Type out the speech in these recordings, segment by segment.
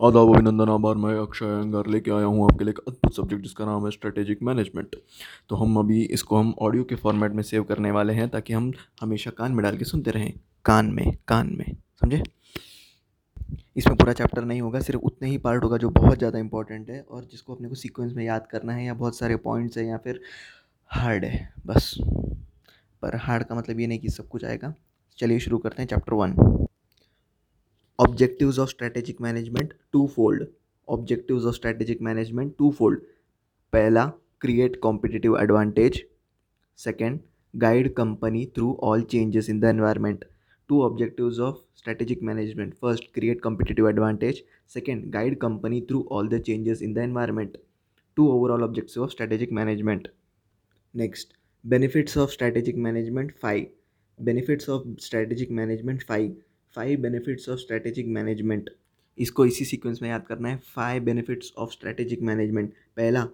आदाब अभिनंदन, आभार। मैं अक्षय अंगार लेके आया हूँ आपके लिए एक अद्भुत सब्जेक्ट जिसका नाम है स्ट्रेटेजिक मैनेजमेंट तो हम अभी इसको हम ऑडियो के फॉर्मेट में सेव करने वाले हैं ताकि हम हमेशा कान में डाल के सुनते रहें। कान में कान में। समझे? इसमें पूरा चैप्टर नहीं होगा, सिर्फ़ उतने ही पार्ट होगा जो बहुत ज़्यादा इंपॉर्टेंट है और जिसको अपने को सीक्वेंस में याद करना है या बहुत सारे पॉइंट्स हैं या फिर हार्ड है। बस। पर हार्ड का मतलब ये नहीं कि सब कुछ आएगा। चलिए शुरू करते हैं chapter one objectives of strategic management twofold objectives of strategic management twofold पहला create competitive advantage second guide company through all changes in the environment two objectives of strategic management first create competitive advantage second guide company through all the changes in the environment two overall objectives of strategic management next benefits of strategic management 5 benefits of strategic management 5 five benefits of strategic management इसको इसी sequence में याद करना है। Five benefits of strategic management पहला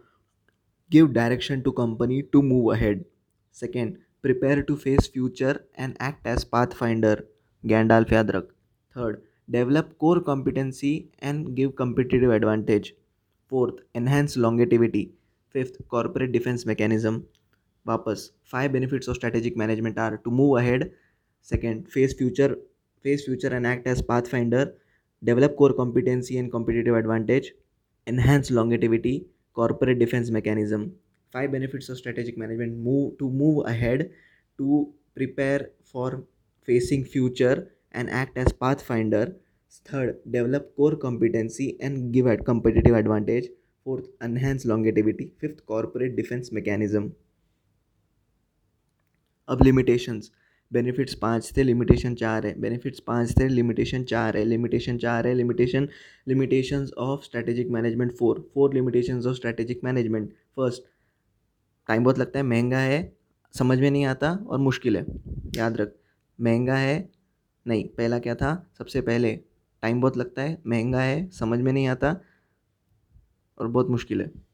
give direction to company to move ahead second prepare to face future and act as pathfinder Gandalf याद रख। Third develop core competency and give competitive advantage fourth enhance longevity fifth corporate defence mechanism वापस five benefits of strategic management are to move ahead second face future face future and act as pathfinder, develop core competency and competitive advantage, enhance longevity, corporate defense mechanism. Five benefits of strategic management: move to move ahead, to prepare for facing future and act as pathfinder. Third, develop core competency and give a competitive advantage. Fourth, enhance longevity. Fifth, corporate defense mechanism. Of limitations benefits पाँच थे limitation चार है। Benefits पाँच थे limitation चार है। Limitation चार है। Limitation limitations of strategic management four four limitations of strategic management first time बहुत लगता है। महँगा है, समझ में नहीं आता और मुश्किल है। याद रख, महँगा है, नहीं, पहला क्या था? सबसे पहले टाइम बहुत लगता है, महँगा है, समझ में नहीं आता और बहुत मुश्किल है।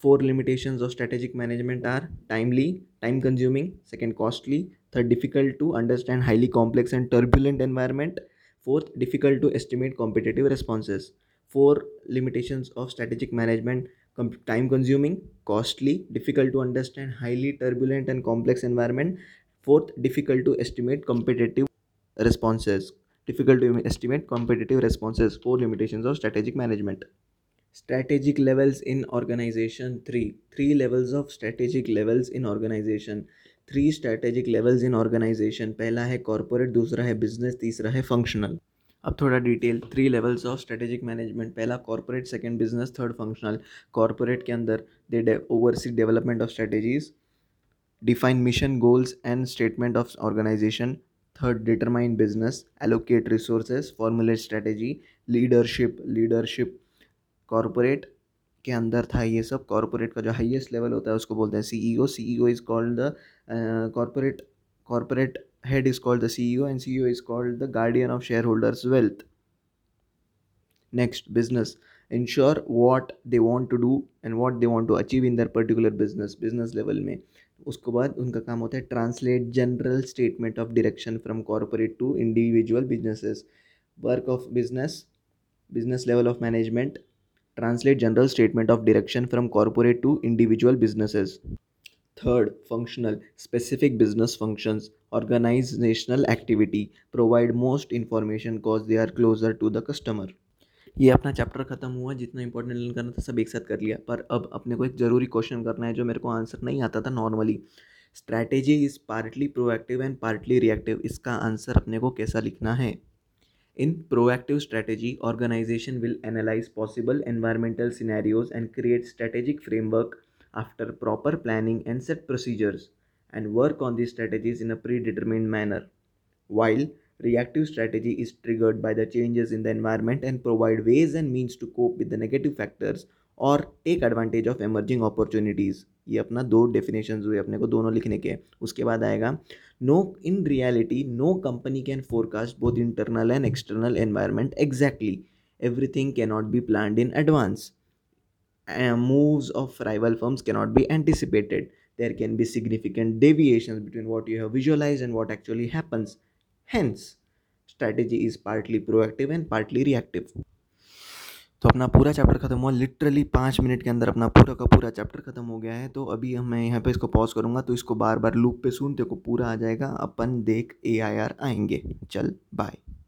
Four limitations of strategic management are timely, time consuming, second costly third difficult to understand highly complex and turbulent environment. Fourth difficult to estimate competitive responses. Four limitations of strategic management time consuming costly difficult to understand highly turbulent and complex environment. Fourth difficult to estimate competitive responses. Difficult to estimate competitive responses. Four limitations of strategic management. Strategic levels in organization. Three three levels of strategic levels in organization three strategic levels in organisation पहला है corporate दूसरा है business तीसरा है functional अब थोड़ा detail three levels of strategic management पहला corporate second business third functional corporate के अंदर they oversee development of strategies define mission goals and statement of organisation third determine business allocate resources formulate strategy leadership leadership corporate के अंदर था ये सब corporate का जो हाईएस्ट लेवल होता है उसको बोलते हैं C CEO CEO is called the corporate corporate head is called the CEO and CEO is called the guardian of shareholders wealth next business ensure what they want to do and what they want to achieve in their particular business business level में। उसके बाद उनका काम होता है translate general statement of direction from corporate to individual businesses work of business business level of management Translate general statement of direction from corporate to individual businesses. Third, functional, specific business functions, organizational activity, provide most information cause they are closer to the customer. ये अपना chapter ख़त्म हुआ जितना important learn करना था सब एक साथ कर लिया पर अब अपने को एक ज़रूरी क्वेश्चन करना है जो मेरे को आंसर नहीं आता था normally strategy is partly proactive and partly reactive इसका आंसर अपने को कैसा लिखना है In proactive strategy, organization will analyze possible environmental scenarios and create strategic framework after proper planning and set procedures and work on these strategies in a predetermined manner. While reactive strategy is triggered by the changes in the environment and provide ways and means to cope with the negative factors और take advantage of emerging opportunities ये अपना दो definition हुए अपने को दोनों लिखने के। उसके बाद आएगा no in reality no company can forecast both internal and external environment exactly everything cannot be plan in advance moves of rival firms cannot be anticipated there can be significant deviation between what you have visualise and what actually happens hence strategy is partly proactive and partly reactive तो अपना पूरा chapter ख़त्म हुआ literally पाँच minute के अंदर अपना पूरा का पूरा चैप्टर ख़त्म हो गया है। तो अभी मैं यहाँ पे इसको पॉज करूँगा तो इसको बार बार लूप पे सुनते को पूरा आ जाएगा। अपन देख ए आई आर आएँगे। चल बाय